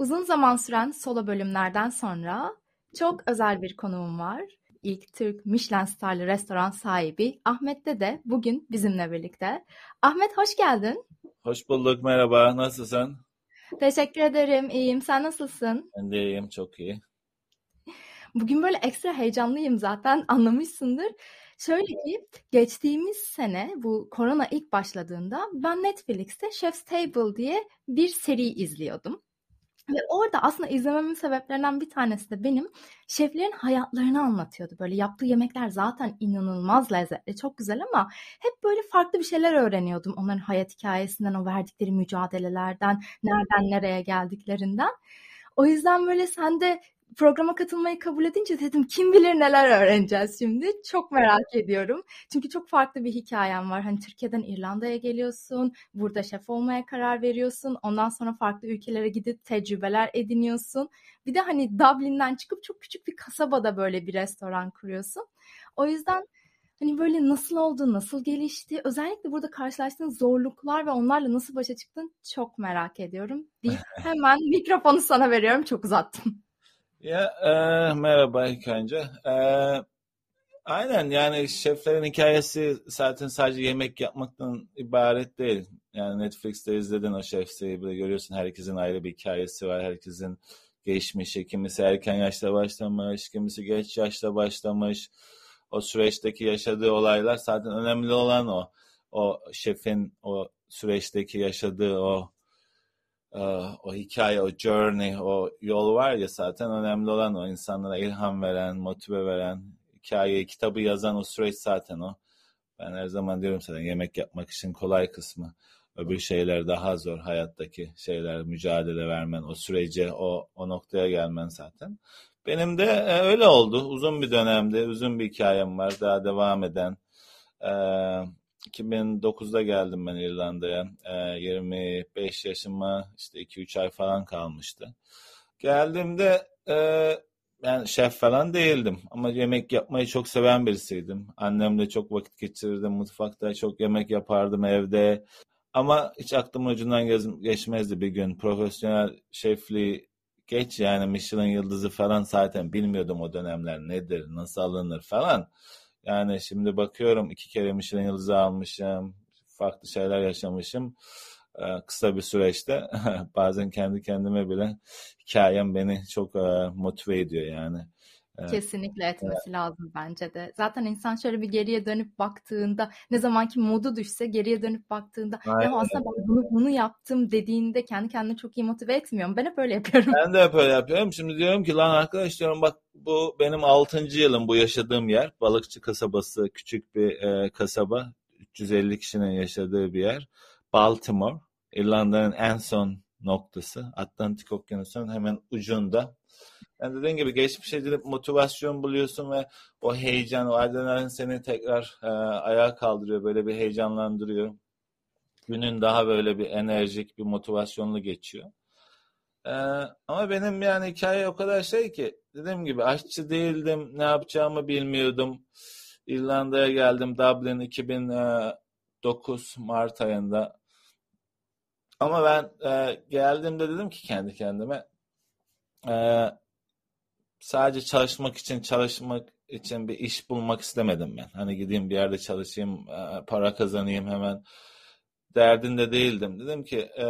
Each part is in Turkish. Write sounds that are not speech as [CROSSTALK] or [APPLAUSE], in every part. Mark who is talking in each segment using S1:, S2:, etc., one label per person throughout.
S1: Uzun zaman süren solo bölümlerden sonra çok özel bir konuğum var. İlk Türk Michelin starlı restoran sahibi Ahmet de bugün bizimle birlikte. Ahmet hoş geldin.
S2: Hoş bulduk, merhaba. Nasılsın?
S1: Teşekkür ederim, iyiyim. Sen nasılsın?
S2: Ben de iyiyim, çok iyi.
S1: Bugün böyle ekstra heyecanlıyım zaten [LAUGHS] anlamışsındır. Şöyle ki geçtiğimiz sene bu korona ilk başladığında ben Netflix'te Chef's Table diye bir seri izliyordum. Ve orada aslında izlememin sebeplerinden bir tanesi de benim şeflerin hayatlarını anlatıyordu. Böyle yaptığı yemekler zaten inanılmaz lezzetli, çok güzel ama hep böyle farklı bir şeyler öğreniyordum. Onların hayat hikayesinden, o verdikleri mücadelelerden, nereden nereye geldiklerinden. O yüzden böyle sen de programa katılmayı kabul edince dedim kim bilir neler öğreneceğiz şimdi. Çok merak ediyorum. Çünkü çok farklı bir hikayem var. Hani Türkiye'den İrlanda'ya geliyorsun. Burada şef olmaya karar veriyorsun. Ondan sonra farklı ülkelere gidip tecrübeler ediniyorsun. Bir de hani Dublin'den çıkıp çok küçük bir kasabada böyle bir restoran kuruyorsun. O yüzden hani böyle nasıl oldu, nasıl gelişti, özellikle burada karşılaştığın zorluklar ve onlarla nasıl başa çıktın çok merak ediyorum deyip [LAUGHS] hemen mikrofonu sana veriyorum. Çok uzattım.
S2: Ya e, merhaba ilk önce. E, aynen yani şeflerin hikayesi zaten sadece yemek yapmaktan ibaret değil. Yani Netflix'te izledin o şef seriyi görüyorsun herkesin ayrı bir hikayesi var. Herkesin geçmişi. Kimisi erken yaşta başlamış, kimisi geç yaşta başlamış. O süreçteki yaşadığı olaylar zaten önemli olan o. O şefin o süreçteki yaşadığı o o hikaye, o journey, o yol var ya zaten önemli olan o insanlara ilham veren, motive veren, hikayeyi, kitabı yazan o süreç zaten o. Ben her zaman diyorum zaten yemek yapmak için kolay kısmı. Öbür şeyler daha zor hayattaki şeyler, mücadele vermen, o sürece, o, o noktaya gelmen zaten. Benim de e, öyle oldu. Uzun bir dönemde, uzun bir hikayem var. Daha devam eden. Ee, 2009'da geldim ben İrlanda'ya. E, 25 yaşıma işte 2-3 ay falan kalmıştı. Geldiğimde e, ben şef falan değildim ama yemek yapmayı çok seven birisiydim. Annemle çok vakit geçirirdim. Mutfakta çok yemek yapardım evde. Ama hiç aklımın ucundan geçmezdi bir gün. Profesyonel şefliği geç yani Michelin yıldızı falan zaten bilmiyordum o dönemler nedir, nasıl alınır falan. Yani şimdi bakıyorum iki kere Michelin yıldızı almışım. Farklı şeyler yaşamışım. Ee, kısa bir süreçte [LAUGHS] bazen kendi kendime bile hikayem beni çok e, motive ediyor yani.
S1: Kesinlikle etmesi evet. lazım bence de. Zaten insan şöyle bir geriye dönüp baktığında ne zamanki modu düşse geriye dönüp baktığında ya aslında ben bunu, bunu yaptım dediğinde kendi kendine çok iyi motive etmiyorum. Ben hep öyle yapıyorum.
S2: Ben de hep öyle yapıyorum. Şimdi diyorum ki lan arkadaş diyorum bak bu benim 6. yılım bu yaşadığım yer. Balıkçı kasabası küçük bir e, kasaba. 350 kişinin yaşadığı bir yer. Baltimore. İrlanda'nın en son noktası. Atlantik Okyanusu'nun hemen ucunda. Yani dediğin gibi geçmişe gidip motivasyon buluyorsun ve o heyecan, o adrenalin seni tekrar e, ayağa kaldırıyor. Böyle bir heyecanlandırıyor. Günün daha böyle bir enerjik, bir motivasyonlu geçiyor. Ee, ama benim yani hikaye o kadar şey ki dediğim gibi aşçı değildim. Ne yapacağımı bilmiyordum. İrlanda'ya geldim. Dublin 2009 Mart ayında. Ama ben e, geldiğimde dedim ki kendi kendime e, sadece çalışmak için çalışmak için bir iş bulmak istemedim ben. Hani gideyim bir yerde çalışayım, e, para kazanayım hemen derdinde değildim. Dedim ki e,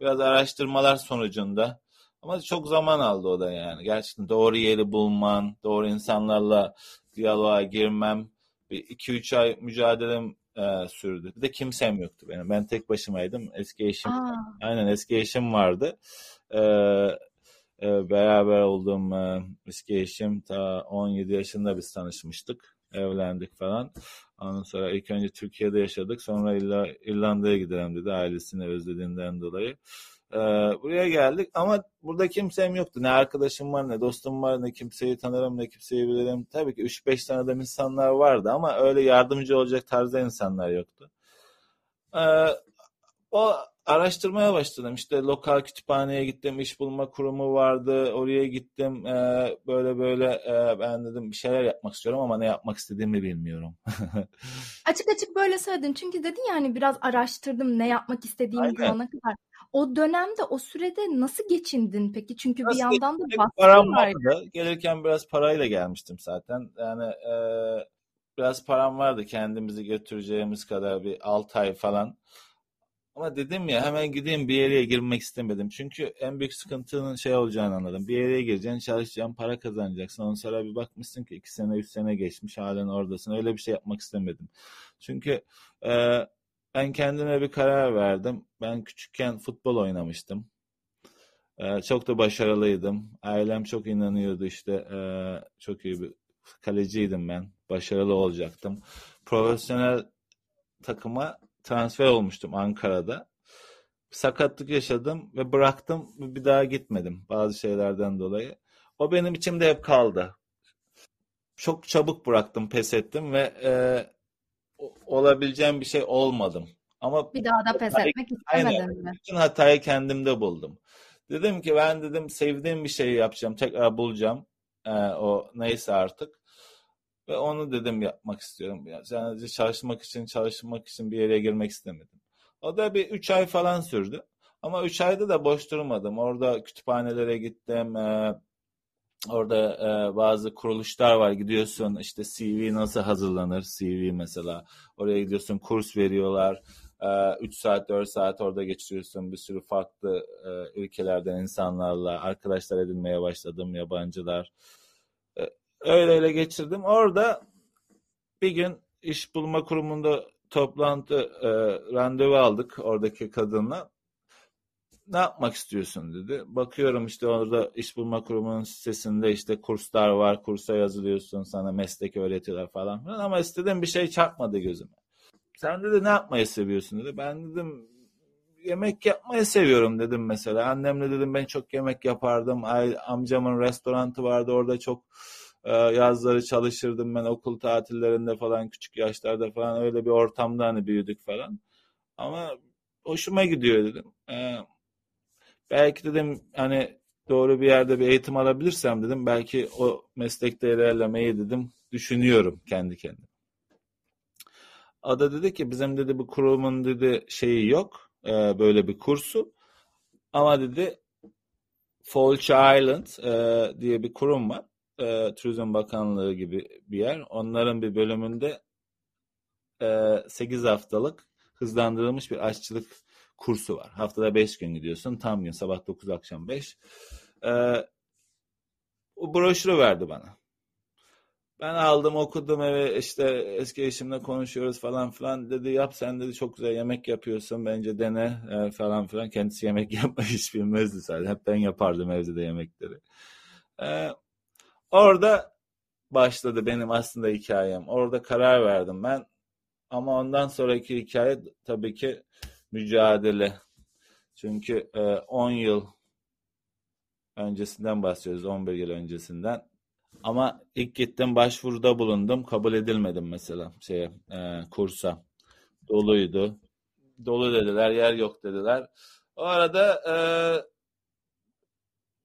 S2: biraz araştırmalar sonucunda ama çok zaman aldı o da yani. Gerçekten doğru yeri bulman, doğru insanlarla diyaloğa girmem. Bir iki üç ay mücadelem e, sürdü. Bir de kimsem yoktu benim. Ben tek başımaydım. Eski eşim, Aa. aynen eski eşim vardı. E, e, beraber olduğum e, eski eşim ta 17 yaşında biz tanışmıştık. Evlendik falan. Ondan sonra ilk önce Türkiye'de yaşadık. Sonra İrlanda'ya gidelim dedi ailesini özlediğinden dolayı. Ee, buraya geldik ama burada kimsem yoktu. Ne arkadaşım var ne dostum var ne kimseyi tanırım ne kimseyi bilirim. Tabii ki 3-5 tanıdığım insanlar vardı ama öyle yardımcı olacak tarzda insanlar yoktu. Ee, o araştırmaya başladım. İşte lokal kütüphaneye gittim, iş bulma kurumu vardı. Oraya gittim. Ee, böyle böyle e, ben dedim bir şeyler yapmak istiyorum ama ne yapmak istediğimi bilmiyorum. [LAUGHS]
S1: açık açık böyle söyledin. Çünkü dedin yani biraz araştırdım ne yapmak istediğimi
S2: Aynen.
S1: bulana kadar. O dönemde, o sürede nasıl geçindin peki? Çünkü
S2: Nasıl
S1: bir yandan da baskı
S2: Param
S1: vardı.
S2: vardı. Gelirken biraz parayla gelmiştim zaten. Yani e, biraz param vardı kendimizi götüreceğimiz kadar bir 6 ay falan. Ama dedim ya hemen gideyim bir yere girmek istemedim. Çünkü en büyük sıkıntının şey olacağını anladım. Bir yere gireceksin, çalışacaksın, para kazanacaksın. Ondan sonra bir bakmışsın ki iki sene, üç sene geçmiş halen oradasın. Öyle bir şey yapmak istemedim. Çünkü e, ben kendime bir karar verdim. Ben küçükken futbol oynamıştım. E, çok da başarılıydım. Ailem çok inanıyordu işte. E, çok iyi bir kaleciydim ben. Başarılı olacaktım. Profesyonel takıma transfer olmuştum Ankara'da. Sakatlık yaşadım ve bıraktım. Bir daha gitmedim bazı şeylerden dolayı. O benim içimde hep kaldı. Çok çabuk bıraktım, pes ettim ve e, olabileceğim bir şey olmadım. Ama
S1: bir daha da pes etmek istemedin mi?
S2: Bütün hatayı kendimde buldum. Dedim ki ben dedim sevdiğim bir şeyi yapacağım, tekrar bulacağım. E, o neyse artık. Ve onu dedim yapmak istiyorum. Yani sadece çalışmak için çalışmak için bir yere girmek istemedim. O da bir üç ay falan sürdü. Ama üç ayda da boş durmadım. Orada kütüphanelere gittim. Ee, orada e, bazı kuruluşlar var. Gidiyorsun işte CV nasıl hazırlanır? CV mesela. Oraya gidiyorsun kurs veriyorlar. 3 saat 4 saat orada geçiriyorsun. Bir sürü farklı e, ülkelerden insanlarla arkadaşlar edinmeye başladım. Yabancılar öyle öyle geçirdim. Orada bir gün iş bulma kurumunda toplantı e, randevu aldık oradaki kadınla. Ne yapmak istiyorsun dedi. Bakıyorum işte orada iş bulma kurumunun sitesinde işte kurslar var. Kursa yazılıyorsun sana meslek öğretiyorlar falan filan ama istediğim bir şey çarpmadı gözüme. Sen dedi ne yapmayı seviyorsun dedi. Ben dedim yemek yapmayı seviyorum dedim mesela. Annemle dedim ben çok yemek yapardım. Ay, amcamın restorantı vardı orada çok yazları çalışırdım ben okul tatillerinde falan küçük yaşlarda falan öyle bir ortamda hani büyüdük falan. Ama hoşuma gidiyor dedim. Ee, belki dedim hani doğru bir yerde bir eğitim alabilirsem dedim belki o meslekte ilerlemeyi dedim düşünüyorum kendi kendime. O da dedi ki bizim dedi bu kurumun dedi şeyi yok e, böyle bir kursu ama dedi Fulcher Island e, diye bir kurum var e, Turizm Bakanlığı gibi bir yer. Onların bir bölümünde e, 8 haftalık hızlandırılmış bir aşçılık kursu var. Haftada 5 gün gidiyorsun. Tam gün sabah 9 akşam 5. E, o broşürü verdi bana. Ben aldım okudum eve işte eski eşimle konuşuyoruz falan filan dedi yap sen dedi çok güzel yemek yapıyorsun bence dene e, falan filan kendisi yemek [LAUGHS] yapmayı hiç bilmezdi zaten hep ben yapardım evde de yemekleri. E, Orada başladı benim aslında hikayem. Orada karar verdim ben. Ama ondan sonraki hikaye tabii ki mücadele. Çünkü 10 e, yıl öncesinden bahsediyoruz. 11 yıl öncesinden. Ama ilk gittim başvuruda bulundum. Kabul edilmedim mesela şeye, e, kursa. Doluydu. Dolu dediler, yer yok dediler. O arada e,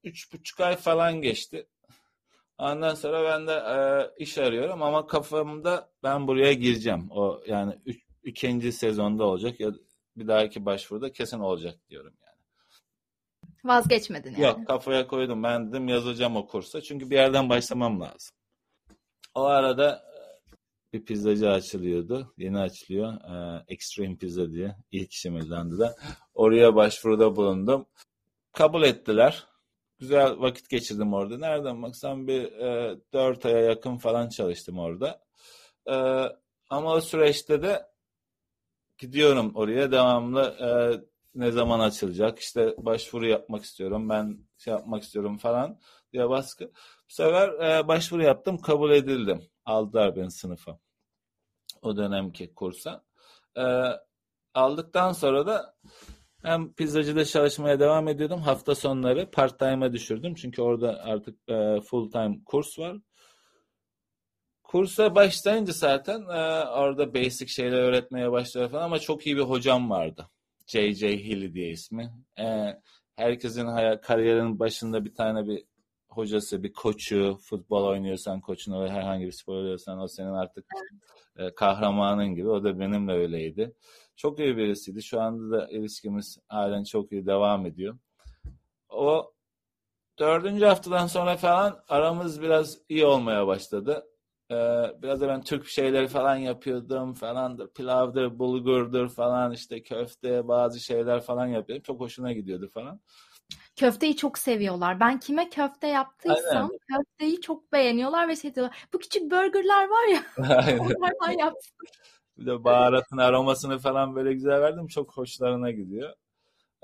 S2: üç buçuk ay falan geçti. Ondan sonra ben de e, iş arıyorum ama kafamda ben buraya gireceğim. O yani üç, ikinci sezonda olacak ya bir dahaki başvuruda kesin olacak diyorum yani.
S1: Vazgeçmedin yani.
S2: Yok kafaya koydum. Ben dedim yazacağım o kursa. Çünkü bir yerden başlamam lazım. O arada e, bir pizzacı açılıyordu. Yeni açılıyor. Ee, Extreme Pizza diye. ilk işimizdendi de. Oraya başvuruda bulundum. Kabul ettiler güzel vakit geçirdim orada. Nereden baksam bir e, 4 aya yakın falan çalıştım orada. E, ama o süreçte de gidiyorum oraya devamlı e, ne zaman açılacak işte başvuru yapmak istiyorum ben şey yapmak istiyorum falan diye baskı. Bu sefer e, başvuru yaptım kabul edildim. Aldılar beni sınıfa. O dönemki kursa. E, aldıktan sonra da hem pizzacıda çalışmaya devam ediyordum. Hafta sonları part time'a düşürdüm. Çünkü orada artık e, full time kurs var. Kursa başlayınca zaten e, orada basic şeyler öğretmeye başladı falan ama çok iyi bir hocam vardı. J.J. Hill diye ismi. E, herkesin hayal, kariyerinin başında bir tane bir hocası, bir koçu, futbol oynuyorsan koçun, herhangi bir spor oynuyorsan o senin artık e, kahramanın gibi. O da benimle öyleydi. Çok iyi birisiydi. Şu anda da ilişkimiz halen çok iyi devam ediyor. O dördüncü haftadan sonra falan aramız biraz iyi olmaya başladı. Ee, biraz da ben Türk şeyleri falan yapıyordum falandır. Pilavdır, bulgurdur falan işte köfte bazı şeyler falan yapıyordum. Çok hoşuna gidiyordu falan.
S1: Köfteyi çok seviyorlar. Ben kime köfte yaptıysam Aynen. köfteyi çok beğeniyorlar ve şey diyorlar. Bu küçük burgerlar var ya [LAUGHS] [LAUGHS] onlardan yaptım.
S2: Bir de baharatın aromasını falan böyle güzel verdim. Çok hoşlarına gidiyor.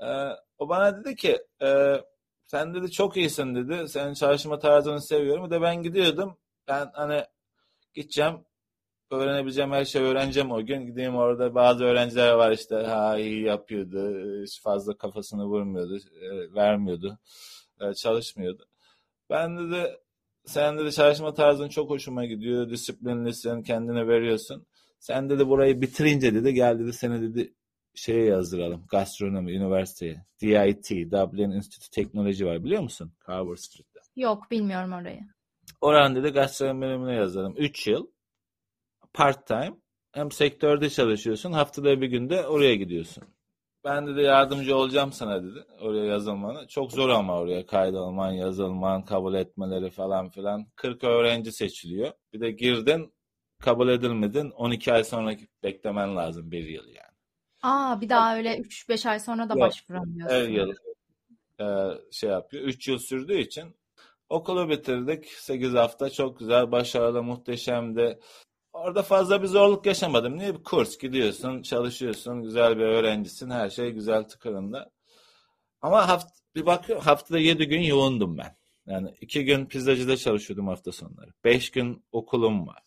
S2: Ee, o bana dedi ki e, sen dedi çok iyisin dedi. Senin çalışma tarzını seviyorum. Bir de ben gidiyordum. Ben hani gideceğim öğrenebileceğim her şeyi öğreneceğim o gün. Gideyim orada bazı öğrenciler var işte ha iyi yapıyordu. Hiç fazla kafasını vurmuyordu. E, vermiyordu. E, çalışmıyordu. Ben dedi sen dedi çalışma tarzın çok hoşuma gidiyor. Disiplinlisin, kendine veriyorsun. Sen dedi burayı bitirince dedi gel dedi seni dedi şeye yazdıralım. Gastronomi üniversiteye. DIT, Dublin Institute Teknoloji var biliyor musun? Carver Street'te.
S1: Yok bilmiyorum orayı.
S2: Oran dedi gastronomi bölümüne yazalım. 3 yıl part time hem sektörde çalışıyorsun. Haftada bir günde oraya gidiyorsun. Ben de yardımcı olacağım sana dedi oraya yazılmana. Çok zor ama oraya kaydolman, yazılman, kabul etmeleri falan filan. 40 öğrenci seçiliyor. Bir de girdin kabul edilmedin 12 ay sonra beklemen lazım bir yıl yani.
S1: Aa bir daha öyle 3-5 ay sonra da başvuramıyorsun.
S2: Her yıl e, şey yapıyor. 3 yıl sürdüğü için okulu bitirdik. 8 hafta çok güzel, başarılı, muhteşemdi. Orada fazla bir zorluk yaşamadım. Niye? Bir kurs gidiyorsun, çalışıyorsun, güzel bir öğrencisin, her şey güzel tıkırında. Ama haft bir bakıyor haftada 7 gün yoğundum ben. Yani iki gün pizzacıda çalışıyordum hafta sonları. Beş gün okulum var.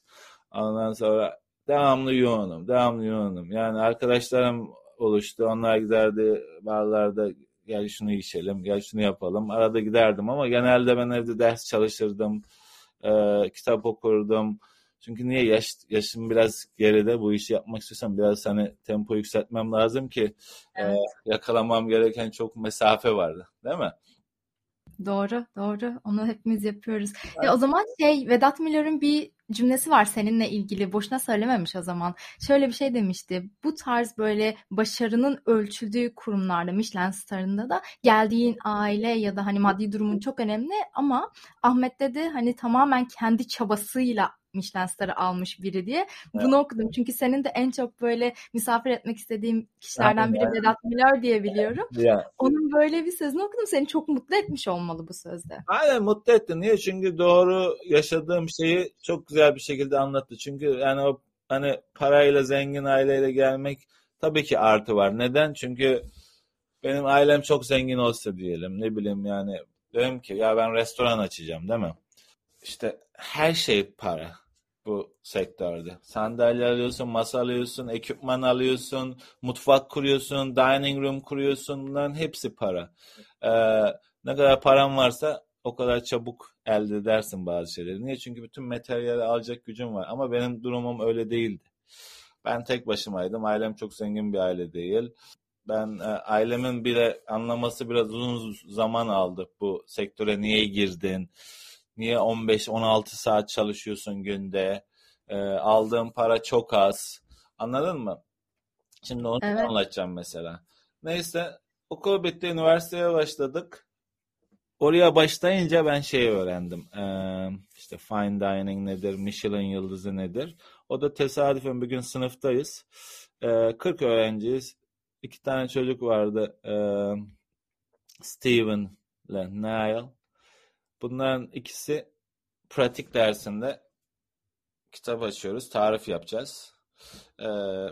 S2: Ondan sonra devamlı yoğunum, devamlı yoğunum. Yani arkadaşlarım oluştu. Onlar giderdi barlarda gel şunu içelim, gel şunu yapalım. Arada giderdim ama genelde ben evde ders çalışırdım, e, kitap okurdum. Çünkü niye yaş, yaşım biraz geride bu işi yapmak istiyorsam biraz hani tempo yükseltmem lazım ki e, evet. e, yakalamam gereken çok mesafe vardı. Değil mi?
S1: Doğru, doğru. Onu hepimiz yapıyoruz. Evet. E, o zaman şey Vedat Milor'un bir cümlesi var seninle ilgili. Boşuna söylememiş o zaman. Şöyle bir şey demişti. Bu tarz böyle başarının ölçüldüğü kurumlarda Michelin starında da geldiğin aile ya da hani maddi durumun çok önemli ama Ahmet dedi hani tamamen kendi çabasıyla Michelin starı almış biri diye. Evet. Bunu okudum. Çünkü senin de en çok böyle misafir etmek istediğim kişilerden biri Vedat Milor diye biliyorum. Yani. Onun böyle bir sözünü okudum. Seni çok mutlu etmiş olmalı bu sözde.
S2: Aynen mutlu etti. Niye? Çünkü doğru yaşadığım şeyi çok güzel bir şekilde anlattı. Çünkü yani o hani parayla zengin aileyle gelmek tabii ki artı var. Neden? Çünkü benim ailem çok zengin olsa diyelim ne bileyim yani diyorum ki ya ben restoran açacağım değil mi? İşte her şey para bu sektörde. Sandalye alıyorsun, masa alıyorsun, ekipman alıyorsun, mutfak kuruyorsun, dining room kuruyorsun. Bunların hepsi para. Ee, ne kadar param varsa o kadar çabuk elde edersin bazı şeyleri. Niye? Çünkü bütün materyali alacak gücüm var. Ama benim durumum öyle değildi. Ben tek başımaydım. Ailem çok zengin bir aile değil. Ben e, ailemin bile anlaması biraz uzun zaman aldı. Bu sektöre niye girdin? Niye 15-16 saat çalışıyorsun günde? E, aldığın para çok az. Anladın mı? Şimdi onu evet. anlatacağım mesela. Neyse okul bitti, üniversiteye başladık. Oraya başlayınca ben şey öğrendim. Ee, işte fine dining nedir, Michelin yıldızı nedir. O da tesadüfen bir gün sınıftayız. Ee, 40 öğrenciyiz. İki tane çocuk vardı. Ee, Steven ile Niall. Bunların ikisi pratik dersinde kitap açıyoruz. Tarif yapacağız. Ee,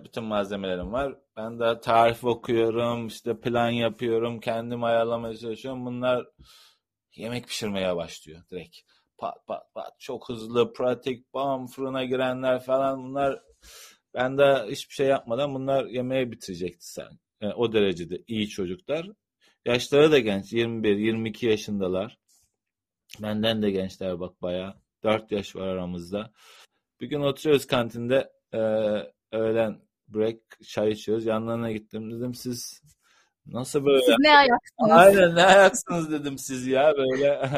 S2: bütün malzemelerim var. Ben de tarif okuyorum, işte plan yapıyorum, kendim ayarlamaya çalışıyorum. Bunlar yemek pişirmeye başlıyor direkt. Pat pat pat çok hızlı, pratik, bam fırına girenler falan bunlar ben de hiçbir şey yapmadan bunlar yemeği bitirecekti sen. e, o derecede iyi çocuklar. Yaşları da genç. 21-22 yaşındalar. Benden de gençler bak bayağı. 4 yaş var aramızda. Bir gün oturuyoruz kantinde. E, öğlen break çay içiyoruz. Yanlarına gittim. Dedim siz nasıl böyle?
S1: Siz ne ayaksınız?
S2: Aynen ne ayaksınız dedim siz ya böyle.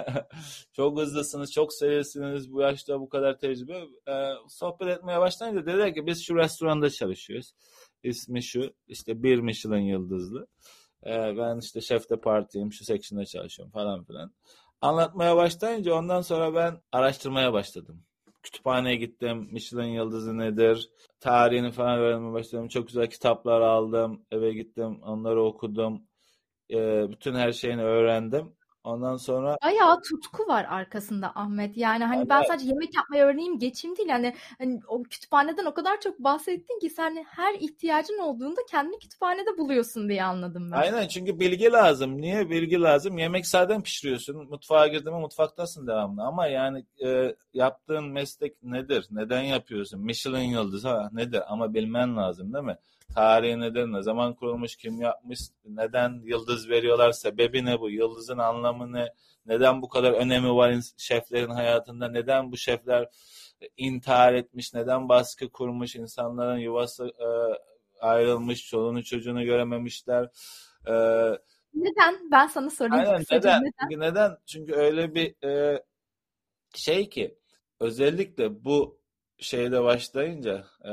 S2: [LAUGHS] çok hızlısınız, çok seviyorsunuz bu yaşta bu kadar tecrübe. Ee, sohbet etmeye başlayınca dediler ki biz şu restoranda çalışıyoruz. İsmi şu işte bir Michelin yıldızlı. Ee, ben işte şef de partiyim şu section'da çalışıyorum falan filan. Anlatmaya başlayınca ondan sonra ben araştırmaya başladım. Kütüphaneye gittim. Michelin yıldızı nedir? Tarihini falan öğrenmeye başladım. Çok güzel kitaplar aldım. Eve gittim. Onları okudum. Ee, bütün her şeyini öğrendim. Ondan sonra
S1: Bayağı tutku var arkasında Ahmet. Yani hani ben
S2: Evet.
S1: sadece yemek yapmayı öğreneyim geçeyim değil. Yani hani o kütüphaneden o kadar çok bahsettin ki sen her ihtiyacın olduğunda kendini kütüphanede buluyorsun diye anladım ben.
S2: Aynen çünkü bilgi lazım. Niye bilgi lazım? Yemek zaten pişiriyorsun. Mutfağa girdin mi mutfaktasın devamlı. Ama yani e, yaptığın meslek nedir? Neden yapıyorsun? Michelin yıldızı ha, nedir? Ama bilmen lazım değil mi? Tarihi nedir? Ne zaman kurulmuş? Kim yapmış? Neden yıldız veriyorlar? Sebebi ne bu? Yıldızın anlamı ne? Neden bu kadar önemi var şeflerin hayatında? Neden bu şefler intihar etmiş? Neden baskı kurmuş? İnsanların yuvası e, ayrılmış, çoluğunu çocuğunu görememişler. E,
S1: Neden? Ben sana sorayım
S2: aynen neden?
S1: neden?
S2: Çünkü neden? Çünkü öyle bir e, şey ki özellikle bu şeyde başlayınca e,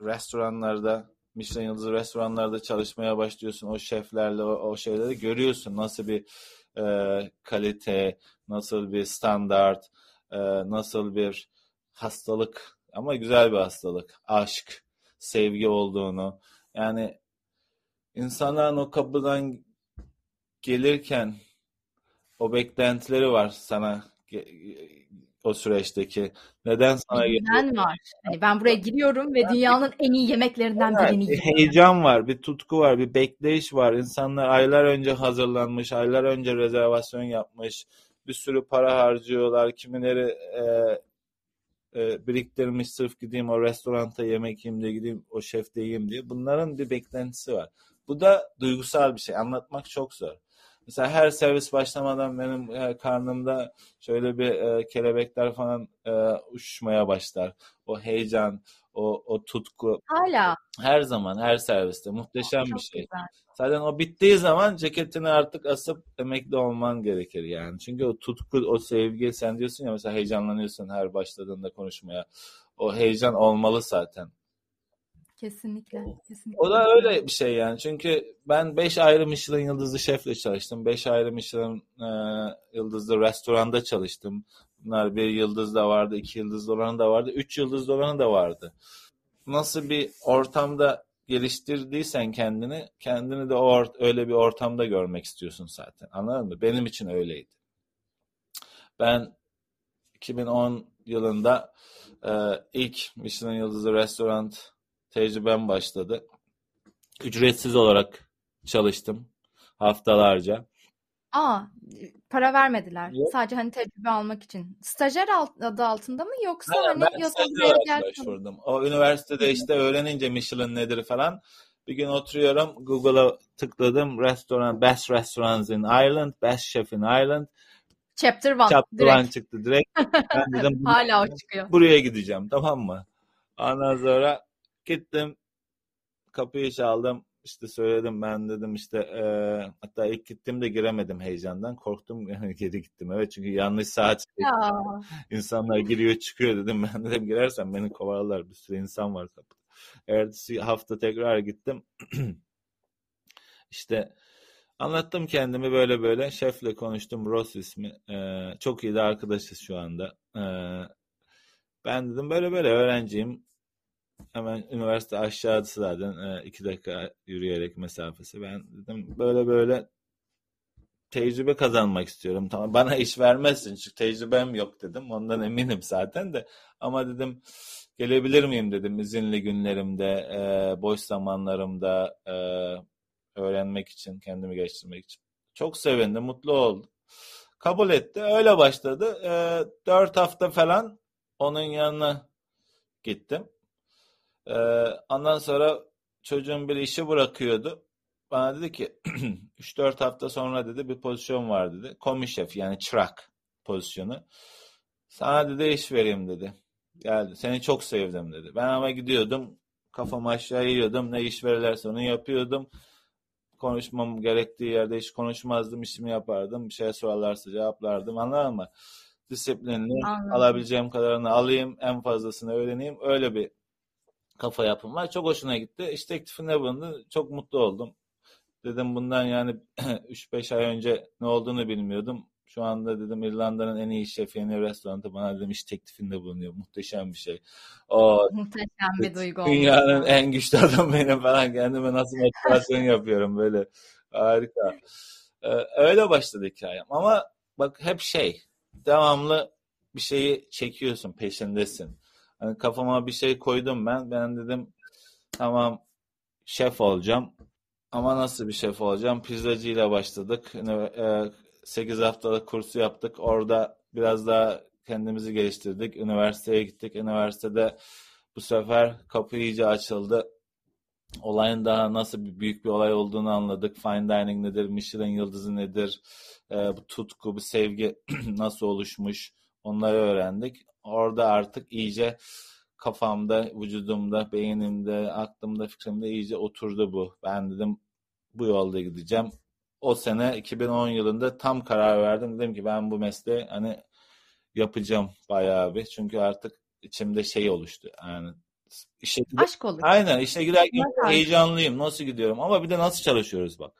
S2: restoranlarda Michelin yıldızı restoranlarda çalışmaya başlıyorsun. O şeflerle o, o şeyleri görüyorsun. Nasıl bir e, kalite, nasıl bir standart, e, nasıl bir hastalık ama güzel bir hastalık. Aşk, sevgi olduğunu. Yani insanların o kapıdan gelirken o beklentileri var sana o süreçteki. Neden sana
S1: güven var. Hani ben buraya giriyorum ve dünyanın en iyi yemeklerinden
S2: Evet,
S1: birini
S2: bir
S1: yiyorum.
S2: heyecan var, bir tutku var, bir bekleyiş var. İnsanlar aylar önce hazırlanmış, aylar önce rezervasyon yapmış, bir sürü para harcıyorlar. Kimileri e, e, biriktirmiş sırf gideyim o restoranta yemek yiyeyim diye gideyim o şefte yiyeyim diye. Bunların bir beklentisi var. Bu da duygusal bir şey. Anlatmak çok zor. Mesela her servis başlamadan benim e, karnımda şöyle bir e, kelebekler falan e, uçuşmaya başlar. O heyecan, o, o tutku.
S1: Hala
S2: Her zaman, her serviste muhteşem bir
S1: çok
S2: şey.
S1: güzel.
S2: Zaten o bittiği zaman ceketini artık asıp emekli olman gerekir yani. Çünkü o tutku, o sevgi sen diyorsun ya mesela heyecanlanıyorsun her başladığında konuşmaya. O heyecan olmalı zaten.
S1: Kesinlikle. Kesinlikle.
S2: O da öyle bir şey yani. Çünkü ben 5 ayrı Michelin yıldızlı şefle çalıştım. 5 ayrı Michelin e, yıldızlı restoranda çalıştım. Bunlar bir yıldız da vardı, iki yıldızlı olanı da vardı, üç yıldızlı olanı da vardı. Nasıl bir ortamda geliştirdiysen kendini, kendini de o öyle bir ortamda görmek istiyorsun zaten. Anladın mı? Benim için öyleydi. Ben 2010 yılında e, ilk Michelin yıldızlı restoran tecrübem başladı. Ücretsiz olarak çalıştım haftalarca.
S1: Aa, para vermediler.
S2: Yok.
S1: Sadece hani tecrübe almak için. Stajyer alt- adı altında mı yoksa
S2: Aynen,
S1: hani
S2: ben
S1: yoksa buraya
S2: başvurdum. O üniversitede işte öğrenince Michelin nedir falan. Bir gün oturuyorum Google'a tıkladım. Restoran, best restaurants in Ireland, best chef in Ireland.
S1: Chapter 1
S2: Chapter
S1: direkt.
S2: one çıktı direkt. Ben dedim [LAUGHS]
S1: Hala o çıkıyor.
S2: buraya gideceğim tamam mı? Ondan sonra gittim kapıyı çaldım işte söyledim ben dedim işte e, hatta ilk gittiğimde giremedim heyecandan korktum [LAUGHS] geri gittim. Evet çünkü yanlış saat
S1: Ya, [LAUGHS]
S2: insanlar giriyor çıkıyor dedim. [LAUGHS] Ben dedim girersem beni kovarlar bir sürü insan var kapıda. Ertesi hafta tekrar gittim. [CLEARS THROAT] İşte anlattım kendimi böyle böyle. Şefle konuştum Ross ismi. Ee, çok iyi de arkadaşız şu anda. Ee, ben dedim böyle böyle öğrenciyim hemen üniversite aşağısı zaten e, iki dakika yürüyerek mesafesi. Ben dedim böyle böyle tecrübe kazanmak istiyorum. Tamam bana iş vermezsin çünkü tecrübem yok dedim. Ondan eminim zaten de. Ama dedim gelebilir miyim dedim izinli günlerimde, e, boş zamanlarımda e, öğrenmek için, kendimi geliştirmek için. Çok sevindim, mutlu oldum. Kabul etti. Öyle başladı. E, dört hafta falan onun yanına gittim. Ee, ondan sonra çocuğun bir işi bırakıyordu. Bana dedi ki [CLEARS THROAT] 3-4 hafta sonra dedi bir pozisyon var dedi. Komi şef yani çırak pozisyonu. Sana dedi iş vereyim dedi. Geldi. Seni çok sevdim dedi. Ben ama gidiyordum. Kafamı aşağı yiyordum. Ne iş verirlerse onu yapıyordum. Konuşmam gerektiği yerde hiç konuşmazdım. işimi yapardım. Bir şey sorarlarsa cevaplardım. Anladın mı? Disiplinli.
S1: Anladım.
S2: Alabileceğim kadarını alayım. En fazlasını öğreneyim. Öyle bir kafa yapım var. Çok hoşuna gitti. İş teklifinde bulundu. Çok mutlu oldum. Dedim bundan yani [CLEARS THROAT] 3-5 ay önce ne olduğunu bilmiyordum. Şu anda dedim İrlanda'nın en iyi şefi, en iyi restoranı bana dedim iş teklifinde bulunuyor. Muhteşem bir şey. O
S1: Muhteşem bir duygu
S2: dünyanın en güçlü adamı benim falan kendime nasıl motivasyon [LAUGHS] yapıyorum böyle. Harika. Ee, öyle başladı hikayem. Ama bak hep şey devamlı bir şeyi çekiyorsun, peşindesin. Hani kafama bir şey koydum ben. Ben dedim tamam şef olacağım. Ama nasıl bir şef olacağım? Pizzacıyla başladık. 8 haftalık kursu yaptık. Orada biraz daha kendimizi geliştirdik. Üniversiteye gittik. Üniversitede bu sefer kapı iyice açıldı. Olayın daha nasıl bir büyük bir olay olduğunu anladık. Fine dining nedir? Michelin yıldızı nedir? Ee, bu tutku, bu sevgi [CLEARS THROAT] nasıl oluşmuş? Onları öğrendik. Orada artık iyice kafamda, vücudumda, beynimde, aklımda, fikrimde iyice oturdu bu. Ben dedim bu yolda gideceğim. O sene 2010 yılında tam karar verdim. Dedim ki ben bu mesleği hani yapacağım bayağı bir. Çünkü artık içimde şey oluştu. Yani işe
S1: Aşk olur.
S2: Aynen işe giderken heyecanlıyım. Nasıl gidiyorum? Ama bir de nasıl çalışıyoruz bak.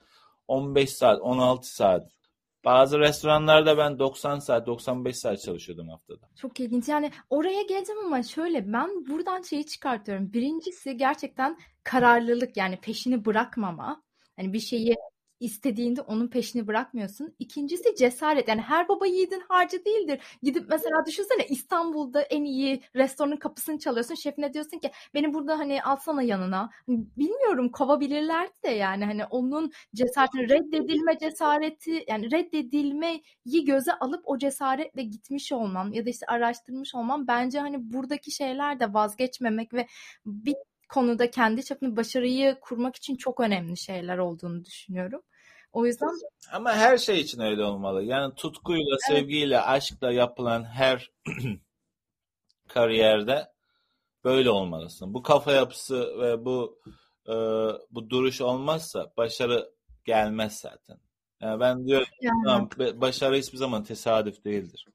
S2: 15 saat, 16 saat. Bazı restoranlarda ben 90 saat, 95 saat çalışıyordum haftada.
S1: Çok ilginç. Yani oraya geleceğim ama şöyle ben buradan şeyi çıkartıyorum. Birincisi gerçekten kararlılık yani peşini bırakmama. Hani bir şeyi istediğinde onun peşini bırakmıyorsun. İkincisi cesaret. Yani her baba yiğidin harcı değildir. Gidip mesela düşünsene İstanbul'da en iyi restoranın kapısını çalıyorsun. Şefine diyorsun ki beni burada hani alsana yanına. Hani bilmiyorum kovabilirlerdi de yani hani onun cesaretini reddedilme cesareti yani reddedilmeyi göze alıp o cesaretle gitmiş olmam ya da işte araştırmış olmam bence hani buradaki şeyler de vazgeçmemek ve bir konuda kendi çapında başarıyı kurmak için çok önemli şeyler olduğunu düşünüyorum. O yüzden
S2: Ama her şey için öyle olmalı. Yani tutkuyla, sevgiyle, aşkla yapılan her [CLEARS THROAT] kariyerde böyle olmalısın. Bu kafa yapısı ve bu e, bu duruş olmazsa başarı gelmez zaten. Yani ben diyorum
S1: yani
S2: tamam, başarı hiçbir zaman tesadüf değildir.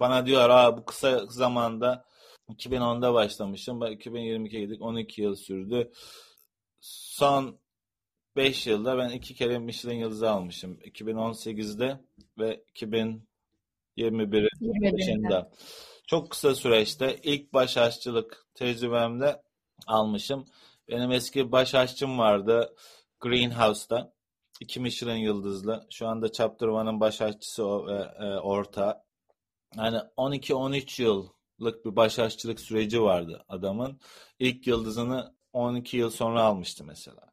S2: Bana diyor Aa, bu kısa zamanda 2010'da başlamışım. Bak 2022'ye gittik. 12 yıl sürdü. Son 5 yılda ben iki kere Michelin yıldızı almışım. 2018'de ve 2021'in
S1: 21'de.
S2: başında. Çok kısa süreçte ilk baş aşçılık tecrübemde almışım. Benim eski baş aşçım vardı Greenhouse'da. İki Michelin yıldızlı. Şu anda Chapter One'ın baş aşçısı o ve e, ortağı. Yani 12-13 yıllık bir baş aşçılık süreci vardı adamın. İlk yıldızını 12 yıl sonra almıştı mesela.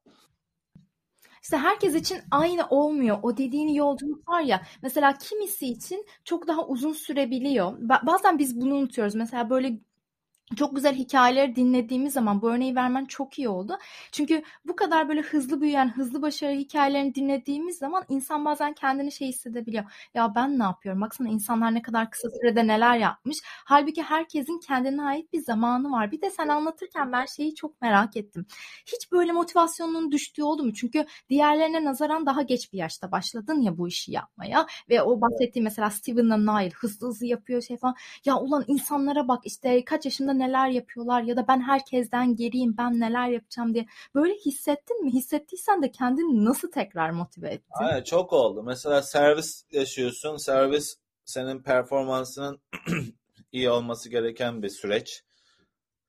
S1: İşte herkes için aynı olmuyor. O dediğin yolculuk var ya. Mesela kimisi için çok daha uzun sürebiliyor. Ba- Bazen biz bunu unutuyoruz. Mesela böyle çok güzel hikayeleri dinlediğimiz zaman bu örneği vermen çok iyi oldu. Çünkü bu kadar böyle hızlı büyüyen, hızlı başarı hikayelerini dinlediğimiz zaman insan bazen kendini şey hissedebiliyor. Ya ben ne yapıyorum? Baksana insanlar ne kadar kısa sürede neler yapmış. Halbuki herkesin kendine ait bir zamanı var. Bir de sen anlatırken ben şeyi çok merak ettim. Hiç böyle motivasyonun düştüğü oldu mu? Çünkü diğerlerine nazaran daha geç bir yaşta başladın ya bu işi yapmaya. Ve o bahsettiğim mesela Steven'la Nail hızlı hızlı yapıyor şey falan. Ya ulan insanlara bak işte kaç yaşında neler yapıyorlar ya da ben herkesten geriyim ben neler yapacağım diye. Böyle hissettin mi? Hissettiysen de kendini nasıl tekrar motive ettin?
S2: Aynen çok oldu. Mesela servis yaşıyorsun. Servis senin performansının [CLEARS THROAT] iyi olması gereken bir süreç.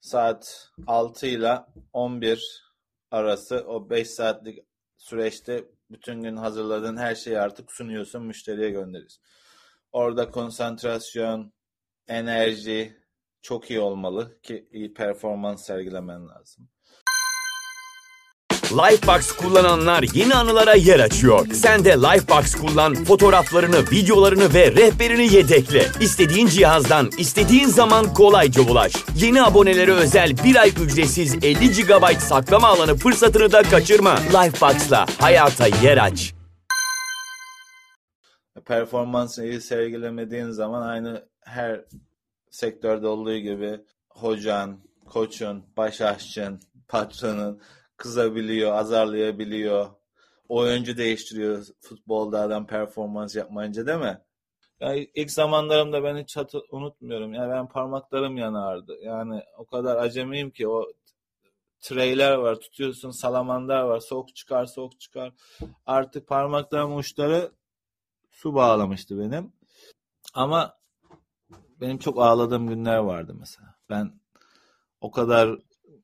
S2: Saat 6 ile 11 arası o 5 saatlik süreçte bütün gün hazırladığın her şeyi artık sunuyorsun, müşteriye gönderiyorsun. Orada konsantrasyon, enerji çok iyi olmalı ki iyi performans sergilemen lazım.
S3: Lifebox kullananlar yeni anılara yer açıyor. Sen de Lifebox kullan, fotoğraflarını, videolarını ve rehberini yedekle. İstediğin cihazdan, istediğin zaman kolayca ulaş. Yeni abonelere özel bir ay ücretsiz 50 GB saklama alanı fırsatını da kaçırma. Lifebox'la hayata yer aç.
S2: Performansını iyi sergilemediğin zaman aynı her sektörde olduğu gibi hocan, koçun, baş aşçın, patronun kızabiliyor, azarlayabiliyor. Oyuncu değiştiriyor futbolda adam performans yapmayınca değil mi? Yani ilk zamanlarımda ben hiç unutmuyorum. Yani ben parmaklarım yanardı. Yani o kadar acemiyim ki o treyler var tutuyorsun salamandar var soğuk çıkar soğuk çıkar. Artık parmaklarım uçları su bağlamıştı benim. Ama benim çok ağladığım günler vardı mesela. Ben o kadar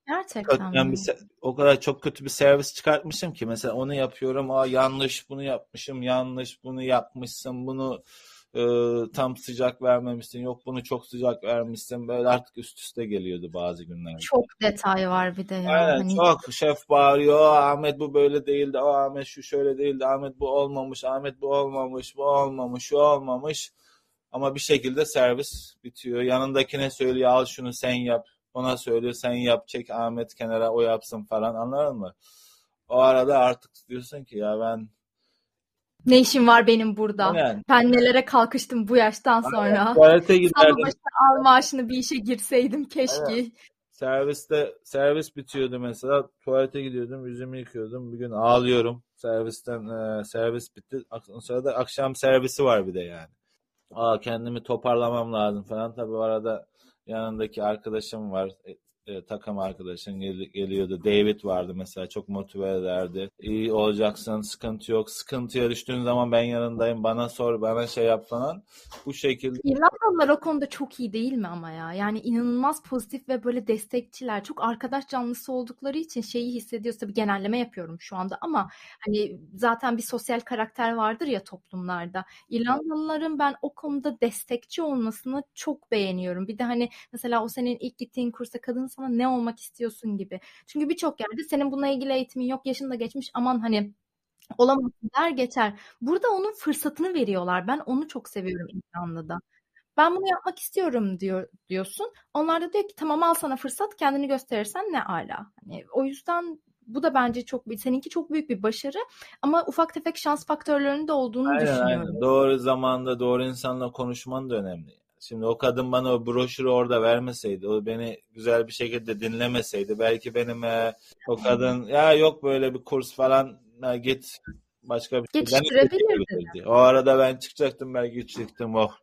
S1: Gerçekten
S2: bir, o kadar çok kötü bir servis çıkartmışım ki mesela onu yapıyorum. Aa yanlış bunu yapmışım. Yanlış bunu yapmışsın. Bunu e, tam sıcak vermemişsin. Yok bunu çok sıcak vermişsin. Böyle artık üst üste geliyordu bazı günler.
S1: Çok detay var bir de ya.
S2: Aynen hani... çok. Şef bağırıyor. Ahmet bu böyle değildi. O Ahmet şu şöyle değildi. Ahmet bu olmamış. Ahmet bu olmamış. Bu olmamış. Şu olmamış. Ama bir şekilde servis bitiyor. Yanındakine söylüyor al şunu sen yap. Ona söylüyor sen yap çek Ahmet kenara o yapsın falan anladın mı? O arada artık diyorsun ki ya ben
S1: ne işim var benim burada? Aynen. Ben nelere kalkıştım bu yaştan sonra.
S2: Tuvalete giderdim.
S1: al maaşını bir işe girseydim keşke. Aynen.
S2: Serviste servis bitiyordu mesela. Tuvalete gidiyordum, yüzümü yıkıyordum. Bir gün ağlıyorum. Servisten e, servis bitti. Sonra da akşam servisi var bir de yani. Aa kendimi toparlamam lazım falan. Tabii o arada yanındaki arkadaşım var. E, takım arkadaşın gel, geliyordu. David vardı mesela çok motive ederdi. İyi olacaksın sıkıntı yok. Sıkıntıya düştüğün zaman ben yanındayım. Bana sor bana şey yap falan. Bu şekilde.
S1: İrlandalılar o konuda çok iyi değil mi ama ya? Yani inanılmaz pozitif ve böyle destekçiler. Çok arkadaş canlısı oldukları için şeyi hissediyoruz. Tabii genelleme yapıyorum şu anda ama hani zaten bir sosyal karakter vardır ya toplumlarda. İrlandalıların ben o konuda destekçi olmasını çok beğeniyorum. Bir de hani mesela o senin ilk gittiğin kursa kadın sana ne olmak istiyorsun gibi. Çünkü birçok yerde senin bununla ilgili eğitimin yok, yaşın da geçmiş aman hani olamazsın der geçer. Burada onun fırsatını veriyorlar. Ben onu çok seviyorum İrlanda'da. Ben bunu yapmak istiyorum diyor diyorsun. Onlar da diyor ki tamam al sana fırsat kendini gösterirsen ne ala. Hani o yüzden bu da bence çok bir seninki çok büyük bir başarı ama ufak tefek şans faktörlerinin de olduğunu aynen, düşünüyorum. Aynen.
S2: Doğru zamanda doğru insanla konuşman da önemli. Şimdi o kadın bana o broşürü orada vermeseydi, o beni güzel bir şekilde dinlemeseydi, belki benim e, o kadın ya yok böyle bir kurs falan ha, git başka bir
S1: şey.
S2: O arada ben çıkacaktım belki çıktım o oh,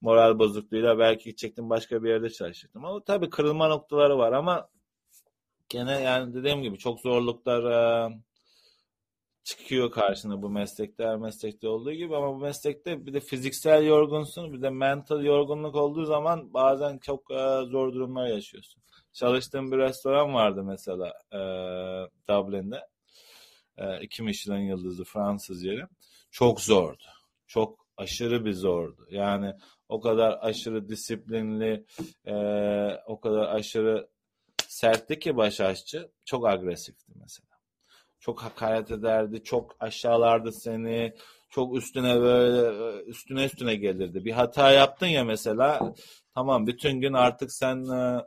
S2: moral bozukluğuyla belki gidecektim başka bir yerde çalışacaktım. Ama tabii kırılma noktaları var ama gene yani dediğim gibi çok zorluklar e, çıkıyor karşına bu meslekte her meslekte olduğu gibi ama bu meslekte bir de fiziksel yorgunsun bir de mental yorgunluk olduğu zaman bazen çok e, zor durumlar yaşıyorsun. Çalıştığım bir restoran vardı mesela e, Dublin'de. E, iki Michelin yıldızı Fransız yeri. Çok zordu. Çok aşırı bir zordu. Yani o kadar aşırı disiplinli, e, o kadar aşırı sertti ki baş aşçı. Çok agresifti mesela çok hakaret ederdi, çok aşağılardı seni, çok üstüne böyle üstüne üstüne gelirdi. Bir hata yaptın ya mesela, tamam bütün gün artık sen e,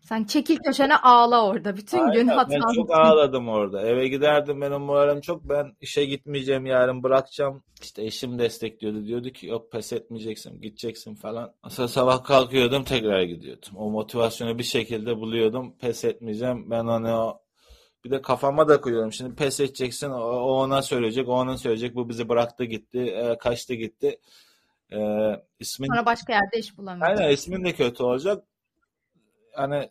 S1: sen çekil köşene ağla orada. Bütün Aynen, gün hatan.
S2: Ben çok ağladım orada. Eve giderdim benim moralim çok. Ben işe gitmeyeceğim yarın bırakacağım. İşte eşim destekliyordu. Diyordu ki yok pes etmeyeceksin gideceksin falan. Aslında sabah kalkıyordum tekrar gidiyordum. O motivasyonu bir şekilde buluyordum. Pes etmeyeceğim. Ben hani o bir de kafama da koyuyorum. Şimdi pes edeceksin. O, ona söyleyecek. O ona söyleyecek. Bu bizi bıraktı gitti. E, kaçtı gitti. E, ismin...
S1: Sonra başka yerde iş bulamıyor.
S2: Aynen ismin de kötü olacak. Hani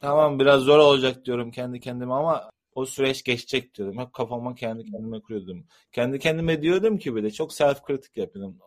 S2: tamam biraz zor olacak diyorum kendi kendime ama o süreç geçecek diyordum. Hep kafama kendi kendime kuruyordum. Kendi kendime diyordum ki bir de çok self kritik yapıyordum.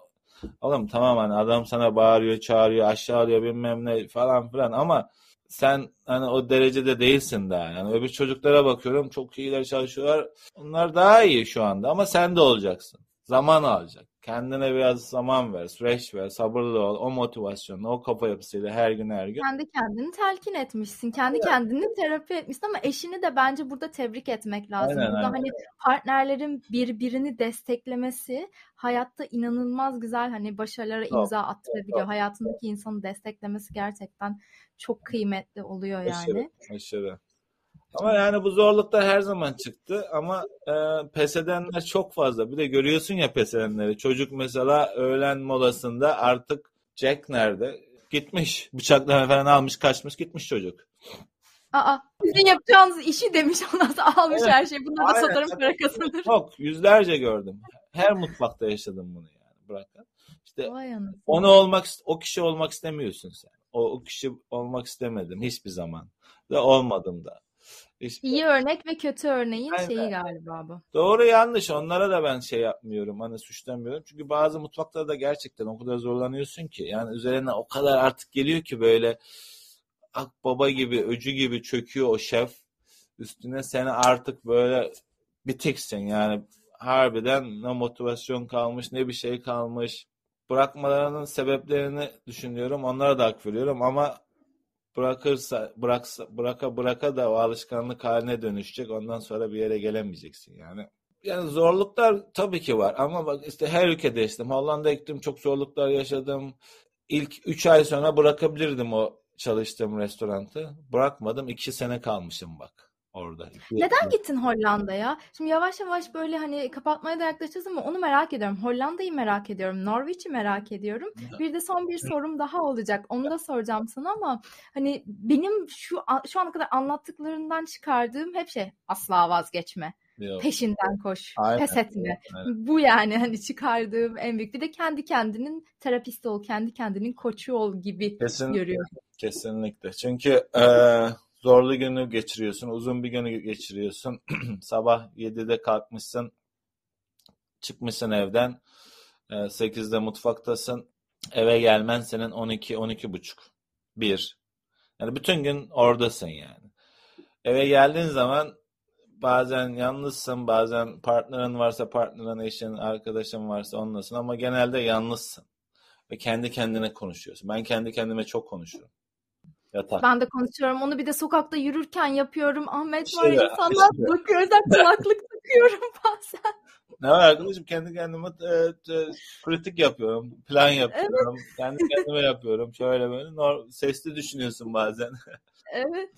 S2: Oğlum tamam hani adam sana bağırıyor, çağırıyor, aşağılıyor bilmem ne falan filan ama sen hani o derecede değilsin daha. Yani öbür çocuklara bakıyorum çok iyiler çalışıyorlar. Onlar daha iyi şu anda ama sen de olacaksın. Zaman alacak. Kendine biraz zaman ver, süreç ver, sabırlı ol. O motivasyonla, o kafa yapısıyla her gün her gün.
S1: Kendi kendini telkin etmişsin. Kendi evet. kendini terapi etmişsin ama eşini de bence burada tebrik etmek lazım.
S2: Aynen,
S1: burada
S2: aynen.
S1: hani partnerlerin birbirini desteklemesi hayatta inanılmaz güzel hani başarılara
S2: Çok,
S1: imza attırabiliyor.
S2: çok.
S1: Hayatındaki insanı desteklemesi gerçekten çok kıymetli oluyor yani.
S2: Aşırı, aşırı. Ama yani bu zorluklar her zaman çıktı ama e, pes edenler çok fazla. Bir de görüyorsun ya pes edenleri. Çocuk mesela öğlen molasında artık Jack nerede? Gitmiş. Bıçaklama falan almış kaçmış gitmiş çocuk.
S1: Aa, sizin yapacağınız işi demiş ondan sonra almış
S2: Evet.
S1: her şeyi. Bunları da satarım para kazanır.
S2: Çok yüzlerce gördüm. Her mutfakta yaşadım bunu yani. Bırakın. İşte onu olmak o kişi olmak istemiyorsun sen. O, o kişi olmak istemedim hiçbir zaman. Ve olmadım da. Hiçbir
S1: İyi örnek ve kötü örneğin
S2: Aynen.
S1: şeyi galiba bu.
S2: Doğru yanlış onlara da ben şey yapmıyorum hani suçlamıyorum. Çünkü bazı mutfaklarda gerçekten o kadar zorlanıyorsun ki yani üzerine o kadar artık geliyor ki böyle akbaba gibi öcü gibi çöküyor o şef. Üstüne seni artık böyle bitiksin yani harbiden ne motivasyon kalmış ne bir şey kalmış. Bırakmalarının sebeplerini düşünüyorum onlara da hak veriyorum ama bırakırsa bıraksa bıraka bıraka da o alışkanlık haline dönüşecek. Ondan sonra bir yere gelemeyeceksin yani. Yani zorluklar tabii ki var ama bak işte her ülkede yaşadım. Hollanda'ya gittim çok zorluklar yaşadım. İlk 3 ay sonra bırakabilirdim o çalıştığım restoranı. Bırakmadım. 2 sene kalmışım bak orada.
S1: Neden gittin Hollanda'ya? Şimdi yavaş yavaş böyle hani kapatmaya da yaklaşacağız ama onu merak ediyorum. Hollanda'yı merak ediyorum. Norwich'i merak ediyorum. Bir de son bir sorum daha olacak. Onu da soracağım sana ama hani benim şu şu ana kadar anlattıklarından çıkardığım hep şey asla vazgeçme.
S2: Yok.
S1: Peşinden koş.
S2: Aynen.
S1: Pes etme.
S2: Aynen.
S1: Bu yani hani çıkardığım en büyük. Bir de kendi kendinin terapisti ol, kendi kendinin koçu ol gibi
S2: Kesin,
S1: görüyorum.
S2: Kesinlikle. Çünkü eee, zorlu günü geçiriyorsun, uzun bir günü geçiriyorsun. [CLEARS THROAT] Sabah 7'de kalkmışsın, çıkmışsın evden, eee, 8'de mutfaktasın. Eve gelmen senin 12, 12 buçuk, 1. Yani bütün gün oradasın yani. Eve geldiğin zaman bazen yalnızsın, bazen partnerin varsa partnerin, eşin, arkadaşın varsa onlasın ama genelde yalnızsın. Ve kendi kendine konuşuyorsun. Ben kendi kendime çok konuşuyorum. Yatak.
S1: Ben de konuşuyorum. Onu bir de sokakta yürürken yapıyorum. Ahmet
S2: İşte
S1: var
S2: ya,
S1: insanlar
S2: işte.
S1: bakıyor. Özel [LAUGHS] kulaklık takıyorum [LAUGHS] bazen.
S2: Ne var arkadaşım kendi kendime e, e, kritik yapıyorum, plan yapıyorum, kendi kendime yapıyorum. Şöyle böyle nor- sesli düşünüyorsun bazen.
S1: Evet.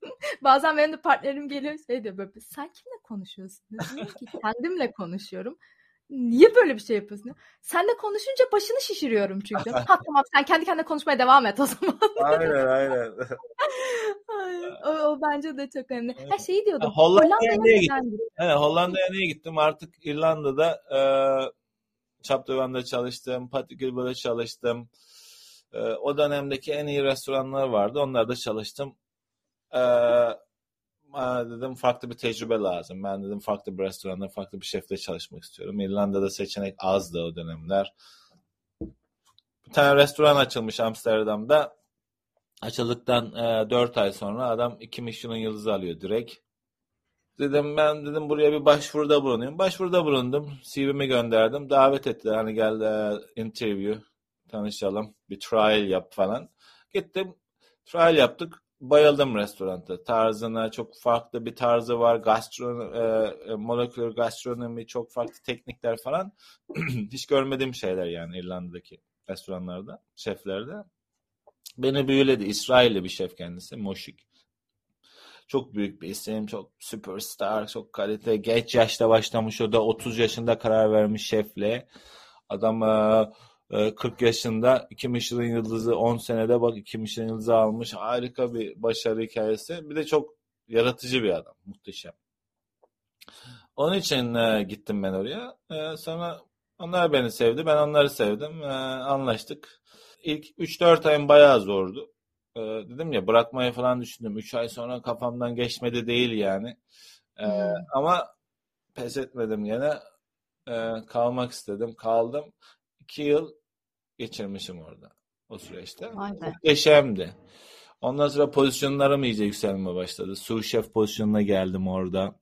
S1: [LAUGHS] Bazen benim de partnerim geliyor şey diyor böyle sen kimle konuşuyorsun? Diyorum ki kendimle konuşuyorum. Niye böyle bir şey yapıyorsun? Senle konuşunca başını şişiriyorum çünkü. [LAUGHS] Ha tamam sen kendi kendine konuşmaya devam et o zaman. [LAUGHS]
S2: aynen aynen.
S1: Ay, o, o bence de çok önemli. Ha şeyi diyordum.
S2: Ha, Hollanda'ya
S1: Hollanda'ya gittin?
S2: Evet, Hollanda'ya niye gittim? Artık İrlanda'da e, Chapter çalıştım, Patrick Gilbert'da çalıştım. E, o dönemdeki en iyi restoranlar vardı. Onlarda çalıştım. E, bana dedim farklı bir tecrübe lazım. Ben dedim farklı bir restoranda, farklı bir şefle çalışmak istiyorum. İrlanda'da seçenek azdı o dönemler. Bir tane restoran açılmış Amsterdam'da. Açıldıktan e, 4 ay sonra adam 2 Michelin yıldızı alıyor direkt. Dedim ben dedim buraya bir başvuruda bulunayım. Başvuruda bulundum. CV'mi gönderdim. Davet ettiler. Hani gel e, interview tanışalım. Bir trial yap falan. Gittim. Trial yaptık. Bayıldım restoranda. Tarzına çok farklı bir tarzı var. Gastronomi, e, moleküler gastronomi, çok farklı teknikler falan. [CLEARS THROAT] Hiç görmediğim şeyler yani İrlanda'daki restoranlarda, şeflerde. Beni büyüledi. İsrailli bir şef kendisi. Moşik. Çok büyük bir isim. Çok süperstar. Çok kalite. Geç yaşta başlamış. O da 30 yaşında karar vermiş şefle. Adam e, 40 yaşında 2 Michelin yıldızı 10 senede bak 2 Michelin yıldızı almış. Harika bir başarı hikayesi. Bir de çok yaratıcı bir adam. Muhteşem. Onun için e, gittim ben oraya. E, sonra onlar beni sevdi. Ben onları sevdim. E, anlaştık. İlk 3-4 ayım bayağı zordu. E, dedim ya bırakmayı falan düşündüm. 3 ay sonra kafamdan geçmedi değil yani. E,
S1: Hmm.
S2: Ama pes etmedim yine. E, kalmak istedim. Kaldım. 2 yıl geçirmişim orada o süreçte.
S1: Be.
S2: Muhteşemdi. Ondan sonra pozisyonlarım iyice yükselmeye başladı. Sous şef pozisyonuna geldim orada.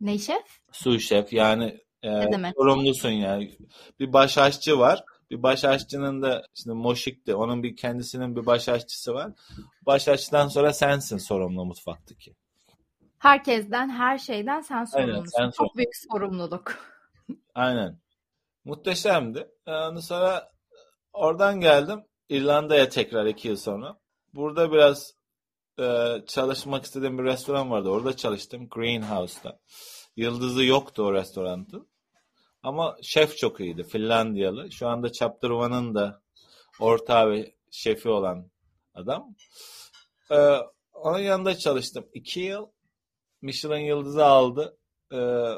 S1: Ne şef?
S2: Sous şef yani e, sorumlusun yani. Bir baş aşçı var. Bir baş aşçının da şimdi Moşik'ti. Onun bir kendisinin bir baş aşçısı var. Baş aşçıdan sonra sensin sorumlu mutfaktaki.
S1: Herkesten, her şeyden sen sorumlusun. Aynen, sen Çok sorumlu. büyük sorumluluk.
S2: Aynen. Muhteşemdi. Ee, ondan sonra oradan geldim İrlanda'ya tekrar iki yıl sonra. Burada biraz e, çalışmak istediğim bir restoran vardı. Orada çalıştım. Greenhouse'da. Yıldızı yoktu o restoranın. Ama şef çok iyiydi. Finlandiyalı. Şu anda Chapter One'ın da ortağı ve şefi olan adam. Ee, onun yanında çalıştım. İki yıl Michelin yıldızı aldı. Ee,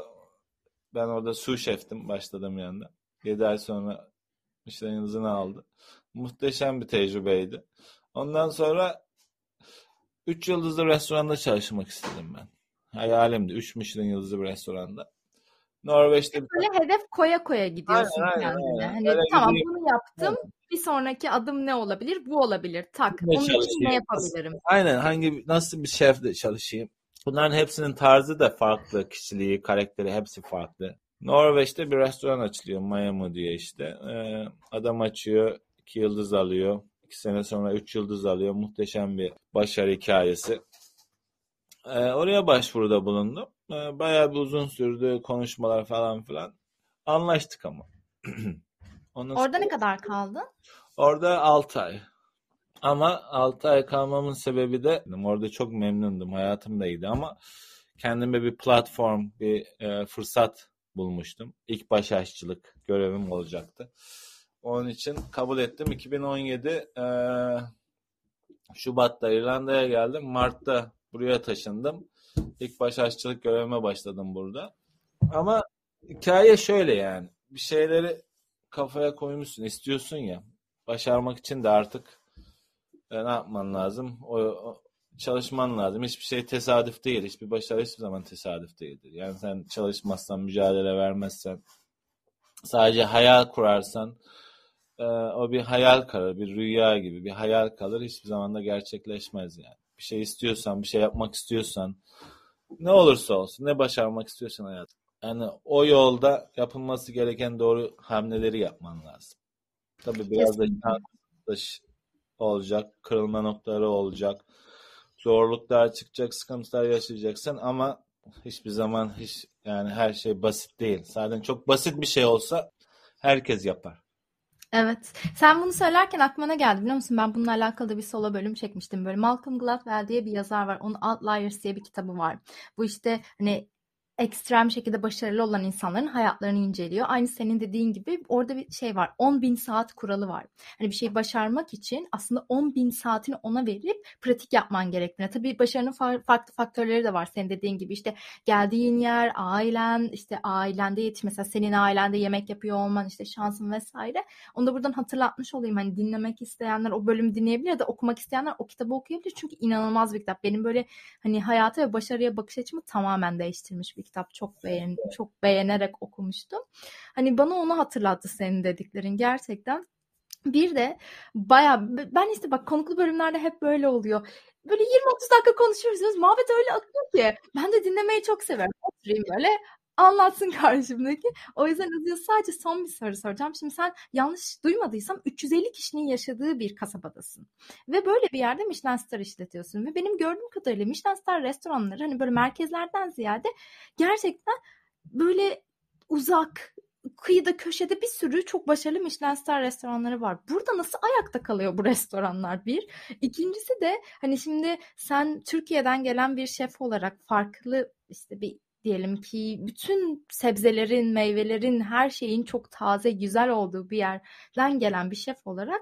S2: ben orada su şeftim başladığım yanda. 7 ay sonra işten izini aldı. Muhteşem bir tecrübeydi. Ondan sonra 3 yıldızlı restoranda çalışmak istedim ben. Hayalimdi. 3 Michelin yıldızlı bir restoranda. Norveç'te
S1: böyle hedef koya koya gidiyorsun aynen, kendine. Aynen, hani öyle tamam gideyim. bunu yaptım. Aynen. Bir sonraki adım ne olabilir? Bu olabilir. Tak. Ne Onun için ne yapabilirim?
S2: Aynen. Hangi nasıl bir şefle çalışayım? Bunların hepsinin tarzı da farklı, kişiliği, karakteri hepsi farklı. Norveç'te bir restoran açılıyor. Miami diye işte. Ee, adam açıyor. iki yıldız alıyor. iki sene sonra üç yıldız alıyor. Muhteşem bir başarı hikayesi. Ee, oraya başvuruda bulundum. Ee, bayağı bir uzun sürdü konuşmalar falan filan. Anlaştık ama. [CLEARS THROAT]
S1: Ondan Orada sonra... ne kadar kaldın?
S2: Orada 6 ay. Ama 6 ay kalmamın sebebi de orada çok memnundum. Hayatım da iyiydi ama kendime bir platform, bir e, fırsat bulmuştum. İlk baş aşçılık görevim olacaktı. Onun için kabul ettim. 2017 e, Şubat'ta İrlanda'ya geldim. Mart'ta buraya taşındım. İlk baş aşçılık görevime başladım burada. Ama hikaye şöyle yani. Bir şeyleri kafaya koymuşsun, istiyorsun ya. Başarmak için de artık e, ne yapman lazım? O, çalışman lazım. Hiçbir şey tesadüf değil. Hiçbir başarı hiçbir zaman tesadüf değildir. Yani sen çalışmazsan, mücadele vermezsen, sadece hayal kurarsan e, o bir hayal kalır, bir rüya gibi bir hayal kalır. Hiçbir zaman da gerçekleşmez yani. Bir şey istiyorsan, bir şey yapmak istiyorsan, ne olursa olsun, ne başarmak istiyorsan hayat. Yani o yolda yapılması gereken doğru hamleleri yapman lazım. Tabii biraz da olacak, kırılma noktaları olacak, zorluklar çıkacak, sıkıntılar yaşayacaksın ama hiçbir zaman hiç yani her şey basit değil. Zaten çok basit bir şey olsa herkes yapar.
S1: Evet. Sen bunu söylerken aklıma geldi biliyor musun? Ben bununla alakalı bir solo bölüm çekmiştim. Böyle Malcolm Gladwell diye bir yazar var. Onun Outliers diye bir kitabı var. Bu işte hani ekstrem şekilde başarılı olan insanların hayatlarını inceliyor. Aynı senin dediğin gibi orada bir şey var. 10 bin saat kuralı var. Hani bir şeyi başarmak için aslında 10 bin saatini ona verip pratik yapman gerektiğine. Tabii başarının farklı faktörleri de var. Senin dediğin gibi işte geldiğin yer, ailen, işte ailende yetiş. Mesela senin ailende yemek yapıyor olman, işte şansın vesaire. Onu da buradan hatırlatmış olayım. Hani dinlemek isteyenler o bölümü dinleyebilir ya da okumak isteyenler o kitabı okuyabilir. Çünkü inanılmaz bir kitap. Benim böyle hani hayata ve başarıya bakış açımı tamamen değiştirmiş bir kitap. Çok beğendim. Çok beğenerek okumuştum. Hani bana onu hatırlattı senin dediklerin gerçekten. Bir de baya ben işte bak konuklu bölümlerde hep böyle oluyor. Böyle 20-30 dakika konuşuyoruz. Muhabbet öyle akıyor ki. Ben de dinlemeyi çok severim. Oturayım böyle anlatsın karşımdaki. O yüzden Aziz sadece son bir soru soracağım. Şimdi sen yanlış duymadıysam 350 kişinin yaşadığı bir kasabadasın. Ve böyle bir yerde Michelin Star işletiyorsun. Ve benim gördüğüm kadarıyla Michelin Star restoranları hani böyle merkezlerden ziyade gerçekten böyle uzak, kıyıda köşede bir sürü çok başarılı Michelin Star restoranları var. Burada nasıl ayakta kalıyor bu restoranlar bir? İkincisi de hani şimdi sen Türkiye'den gelen bir şef olarak farklı işte bir diyelim ki bütün sebzelerin, meyvelerin, her şeyin çok taze, güzel olduğu bir yerden gelen bir şef olarak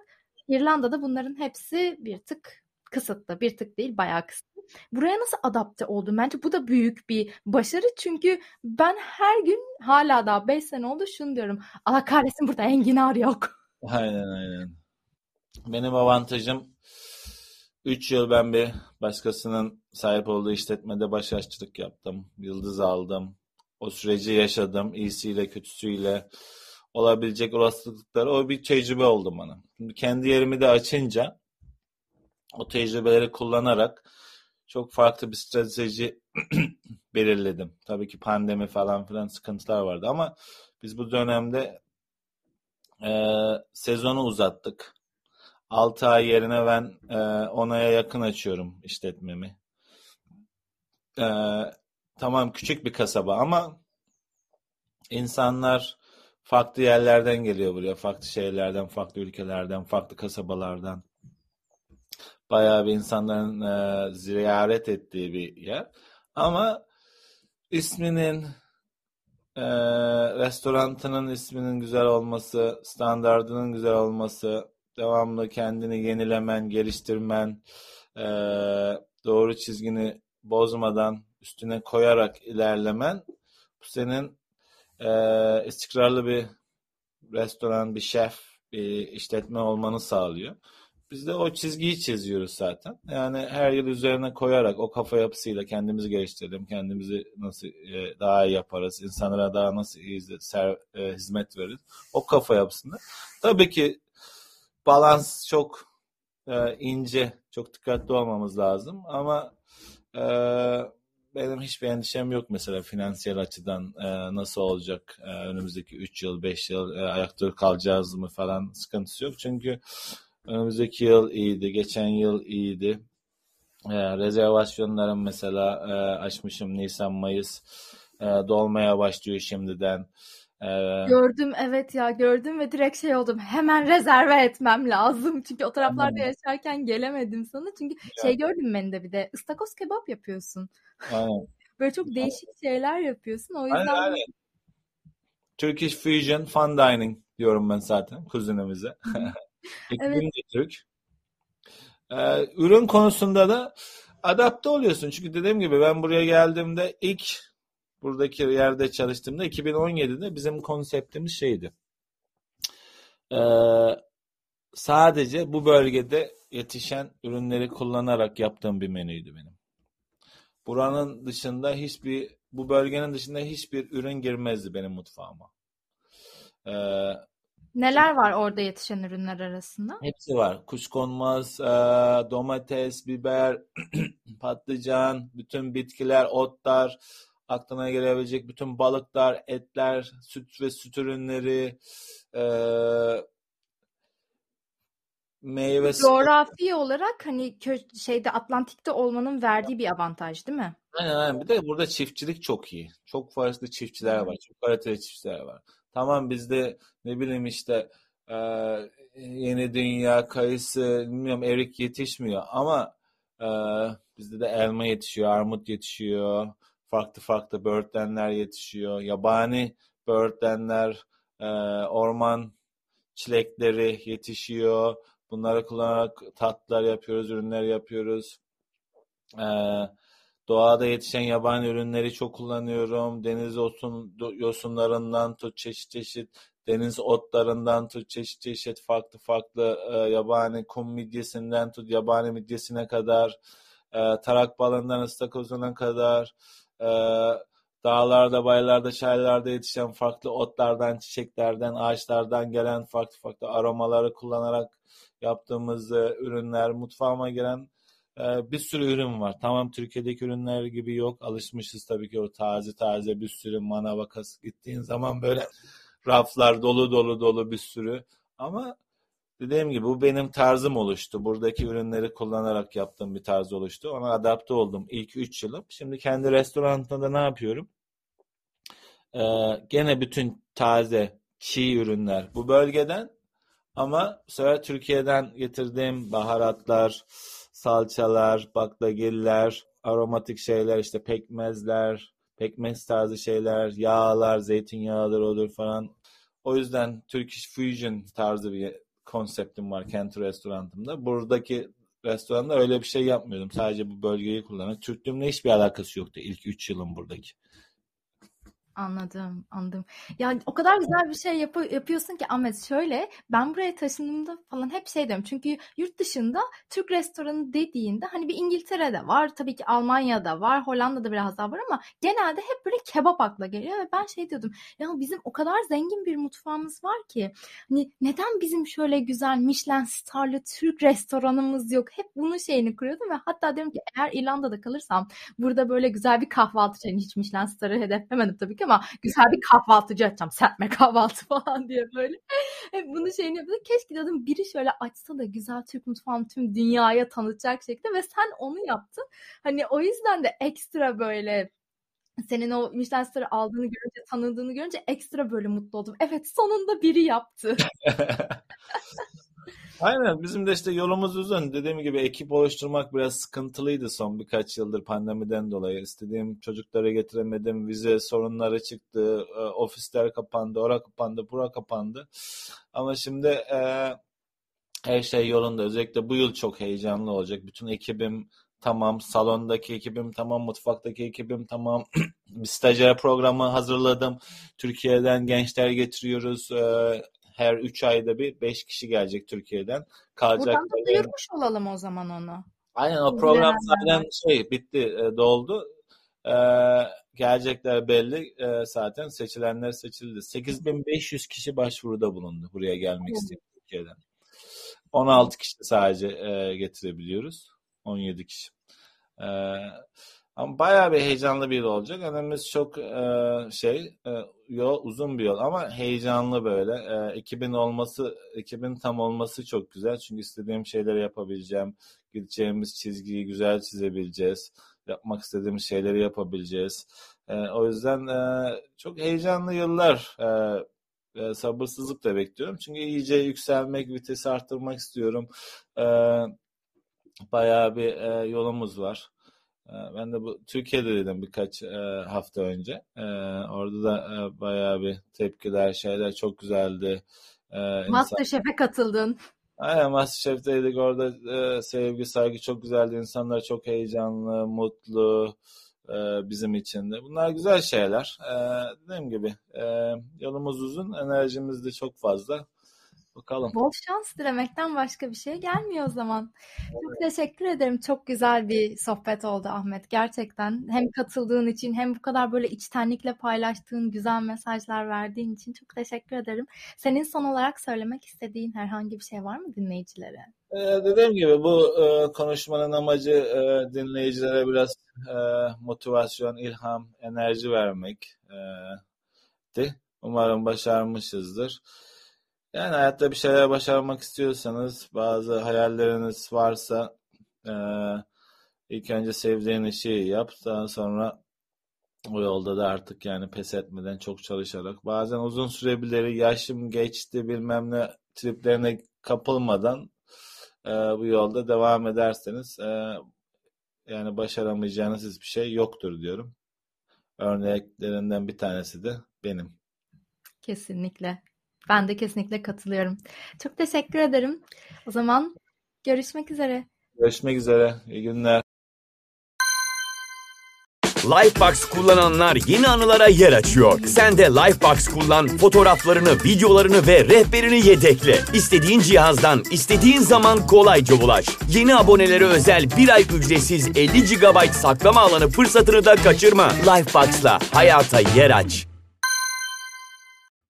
S1: İrlanda'da bunların hepsi bir tık kısıtlı. Bir tık değil, bayağı kısıtlı. Buraya nasıl adapte oldun? Bence bu da büyük bir başarı. Çünkü ben her gün hala daha 5 sene oldu şunu diyorum. Allah kahretsin burada enginar yok.
S2: Aynen aynen. Benim avantajım 3 yıl ben bir başkasının sahip olduğu işletmede başaşçılık yaptım. Yıldız aldım. O süreci yaşadım. İyisiyle kötüsüyle olabilecek olasılıkları o bir tecrübe oldu bana. Şimdi kendi yerimi de açınca o tecrübeleri kullanarak çok farklı bir strateji [CLEARS THROAT] belirledim. Tabii ki pandemi falan filan sıkıntılar vardı ama biz bu dönemde e, sezonu uzattık. 6 ay yerine ben e, 10 aya yakın açıyorum işletmemi. E, tamam küçük bir kasaba ama insanlar farklı yerlerden geliyor buraya. Farklı şehirlerden, farklı ülkelerden, farklı kasabalardan. Bayağı bir insanların e, ziyaret ettiği bir yer. Ama isminin e, restorantının isminin güzel olması, standardının güzel olması, devamlı kendini yenilemen, geliştirmen, e, doğru çizgini bozmadan üstüne koyarak ilerlemen bu senin e, istikrarlı bir restoran, bir şef, bir işletme olmanı sağlıyor. Biz de o çizgiyi çiziyoruz zaten. Yani her yıl üzerine koyarak o kafa yapısıyla kendimizi geliştirelim, kendimizi nasıl e, daha iyi yaparız, insanlara daha nasıl iyi e, hizmet veririz. O kafa yapısında. Tabii ki balans çok e, ince, çok dikkatli olmamız lazım ama e, benim hiçbir endişem yok mesela finansiyel açıdan e, nasıl olacak e, önümüzdeki 3 yıl 5 yıl e, ayakta kalacağız mı falan sıkıntısı yok. Çünkü önümüzdeki yıl iyiydi, geçen yıl iyiydi. E, rezervasyonlarım mesela e, açmışım Nisan Mayıs e, dolmaya başlıyor şimdiden.
S1: Ee, gördüm evet ya gördüm ve direkt şey oldum hemen rezerve etmem lazım çünkü o taraflarda aynen. yaşarken gelemedim sana çünkü ya. şey gördüm ben de bir de ıstakoz kebap yapıyorsun.
S2: Aynen. [LAUGHS]
S1: Böyle çok değişik şeyler yapıyorsun o yüzden. Aynen, aynen.
S2: Turkish Fusion Fun Dining diyorum ben zaten kuzinimize. [LAUGHS] evet. Türk. Ee, ürün konusunda da adapte oluyorsun. Çünkü dediğim gibi ben buraya geldiğimde ilk buradaki yerde çalıştığımda 2017'de bizim konseptimiz şeydi. Ee, sadece bu bölgede yetişen ürünleri kullanarak yaptığım bir menüydü benim. Buranın dışında hiçbir bu bölgenin dışında hiçbir ürün girmezdi benim mutfağıma.
S1: Ee, Neler var orada yetişen ürünler arasında?
S2: Hepsi var. Kuşkonmaz, e, domates, biber, [CLEARS THROAT] patlıcan, bütün bitkiler, otlar, aklına gelebilecek bütün balıklar, etler, süt ve süt ürünleri, e, meyve
S1: Coğrafi olarak hani şeyde Atlantik'te olmanın verdiği bir avantaj değil mi?
S2: Aynen aynen. Bir de burada çiftçilik çok iyi. Çok farklı çiftçiler var. Çok kaliteli çiftçiler var. Tamam bizde ne bileyim işte e, yeni dünya kayısı bilmiyorum erik yetişmiyor ama e, bizde de elma yetişiyor, armut yetişiyor farklı farklı böğürtlenler yetişiyor. Yabani böğürtlenler, e, orman çilekleri yetişiyor. Bunları kullanarak tatlar yapıyoruz, ürünler yapıyoruz. E, doğada yetişen yabani ürünleri çok kullanıyorum. Deniz yosun, yosunlarından tut çeşit çeşit, deniz otlarından tut çeşit çeşit farklı farklı e, yabani kum midyesinden tut yabani midyesine kadar, e, tarak balından ıstakozuna kadar, e, dağlarda, baylarda, çaylarda yetişen farklı otlardan, çiçeklerden, ağaçlardan gelen farklı farklı aromaları kullanarak yaptığımız e, ürünler, mutfağıma giren e, bir sürü ürün var. Tamam Türkiye'deki ürünler gibi yok. Alışmışız tabii ki o taze taze bir sürü manava gittiğin zaman böyle raflar dolu dolu dolu bir sürü. Ama Dediğim gibi bu benim tarzım oluştu. Buradaki ürünleri kullanarak yaptığım bir tarz oluştu. Ona adapte oldum ilk 3 yılım. Şimdi kendi restoranımda ne yapıyorum? Ee, gene bütün taze çiğ ürünler bu bölgeden ama bu sefer Türkiye'den getirdiğim baharatlar, salçalar, baklagiller, aromatik şeyler işte pekmezler, pekmez tarzı şeyler, yağlar, zeytinyağıdır olur falan. O yüzden Turkish Fusion tarzı bir konseptim var kendi restoranımda. Buradaki restoranda öyle bir şey yapmıyordum. Sadece bu bölgeyi kullanarak. Türklüğümle hiçbir alakası yoktu ilk 3 yılım buradaki.
S1: Anladım, anladım. Yani o kadar güzel bir şey yap yapıyorsun ki Ahmet. Şöyle ben buraya taşındığımda falan hep şey diyorum. Çünkü yurt dışında Türk restoranı dediğinde hani bir İngiltere'de var. Tabii ki Almanya'da var. Hollanda'da biraz daha var ama genelde hep böyle kebap akla geliyor. Ve ben şey diyordum. Ya bizim o kadar zengin bir mutfağımız var ki. Hani neden bizim şöyle güzel Michelin starlı Türk restoranımız yok? Hep bunun şeyini kuruyordum ve hatta diyorum ki eğer İrlanda'da kalırsam burada böyle güzel bir kahvaltı. Yani hiç Michelin starı hedeflemedim tabii ki ama güzel bir kahvaltıcı açacağım. Serpme kahvaltı [LAUGHS] falan diye böyle. Bunu şeyini yapıyordum. Keşke dedim biri şöyle açsa da güzel Türk mutfağını tüm dünyaya tanıtacak şekilde ve sen onu yaptın. Hani o yüzden de ekstra böyle senin o Michelin starı aldığını görünce, tanıdığını görünce ekstra böyle mutlu oldum. Evet sonunda biri yaptı. [LAUGHS]
S2: Aynen bizim de işte yolumuz uzun. Dediğim gibi ekip oluşturmak biraz sıkıntılıydı son birkaç yıldır pandemiden dolayı. İstediğim çocukları getiremedim. Vize sorunları çıktı. E, ofisler kapandı. Ora kapandı. Bura kapandı. Ama şimdi e, her şey yolunda. Özellikle bu yıl çok heyecanlı olacak. Bütün ekibim tamam. Salondaki ekibim tamam. Mutfaktaki ekibim tamam. [CLEARS THROAT] bir stajyer programı hazırladım. Türkiye'den gençler getiriyoruz. E, her 3 ayda bir 5 kişi gelecek Türkiye'den.
S1: Kalacak. Buradan da duyurmuş olalım o zaman onu.
S2: Aynen o program zaten şey bitti e, doldu. Ee, gelecekler belli e, zaten seçilenler seçildi. 8500 kişi başvuruda bulundu buraya gelmek isteyen Türkiye'den. 16 kişi sadece e, getirebiliyoruz. 17 kişi. Ee, ama bayağı bir heyecanlı bir yol olacak. Önümüz çok e, şey e, yol uzun bir yol ama heyecanlı böyle. E, 2000 olması 2000 tam olması çok güzel. Çünkü istediğim şeyleri yapabileceğim. Gideceğimiz çizgiyi güzel çizebileceğiz. Yapmak istediğimiz şeyleri yapabileceğiz. E, o yüzden e, çok heyecanlı yıllar. E, e, sabırsızlıkla bekliyorum. Çünkü iyice yükselmek, vitesi arttırmak istiyorum. E, bayağı bir e, yolumuz var. Ee, ben de bu Türkiye'de dedim birkaç e, hafta önce. E, orada da e, bayağı bir tepkiler, şeyler çok güzeldi.
S1: E, Masterchef'e katıldın.
S2: Aynen Masterchef'teydik. Orada e, sevgi, saygı çok güzeldi. İnsanlar çok heyecanlı, mutlu e, bizim için de. Bunlar güzel şeyler. E, dediğim gibi e, yolumuz uzun, enerjimiz de çok fazla. Bakalım.
S1: Bol şans dilemekten başka bir şey gelmiyor o zaman. Evet. Çok teşekkür ederim. Çok güzel bir sohbet oldu Ahmet. Gerçekten hem katıldığın için hem bu kadar böyle içtenlikle paylaştığın güzel mesajlar verdiğin için çok teşekkür ederim. Senin son olarak söylemek istediğin herhangi bir şey var mı dinleyicilere?
S2: Ee, dediğim gibi bu e, konuşmanın amacı e, dinleyicilere biraz e, motivasyon, ilham, enerji vermek. E, Umarım başarmışızdır. Yani hayatta bir şeyler başarmak istiyorsanız, bazı hayalleriniz varsa e, ilk önce sevdiğin işi yap. Daha sonra o yolda da artık yani pes etmeden çok çalışarak. Bazen uzun sürebilir, yaşım geçti bilmem ne triplerine kapılmadan e, bu yolda devam ederseniz e, yani başaramayacağınız hiçbir şey yoktur diyorum. Örneklerinden bir tanesi de benim.
S1: Kesinlikle. Ben de kesinlikle katılıyorum. Çok teşekkür ederim. O zaman görüşmek üzere.
S2: Görüşmek üzere. İyi günler.
S3: Lifebox kullananlar yeni anılara yer açıyor. Sen de Lifebox kullan, fotoğraflarını, videolarını ve rehberini yedekle. İstediğin cihazdan, istediğin zaman kolayca ulaş. Yeni abonelere özel bir ay ücretsiz 50 GB saklama alanı fırsatını da kaçırma. Lifebox'la hayata yer aç.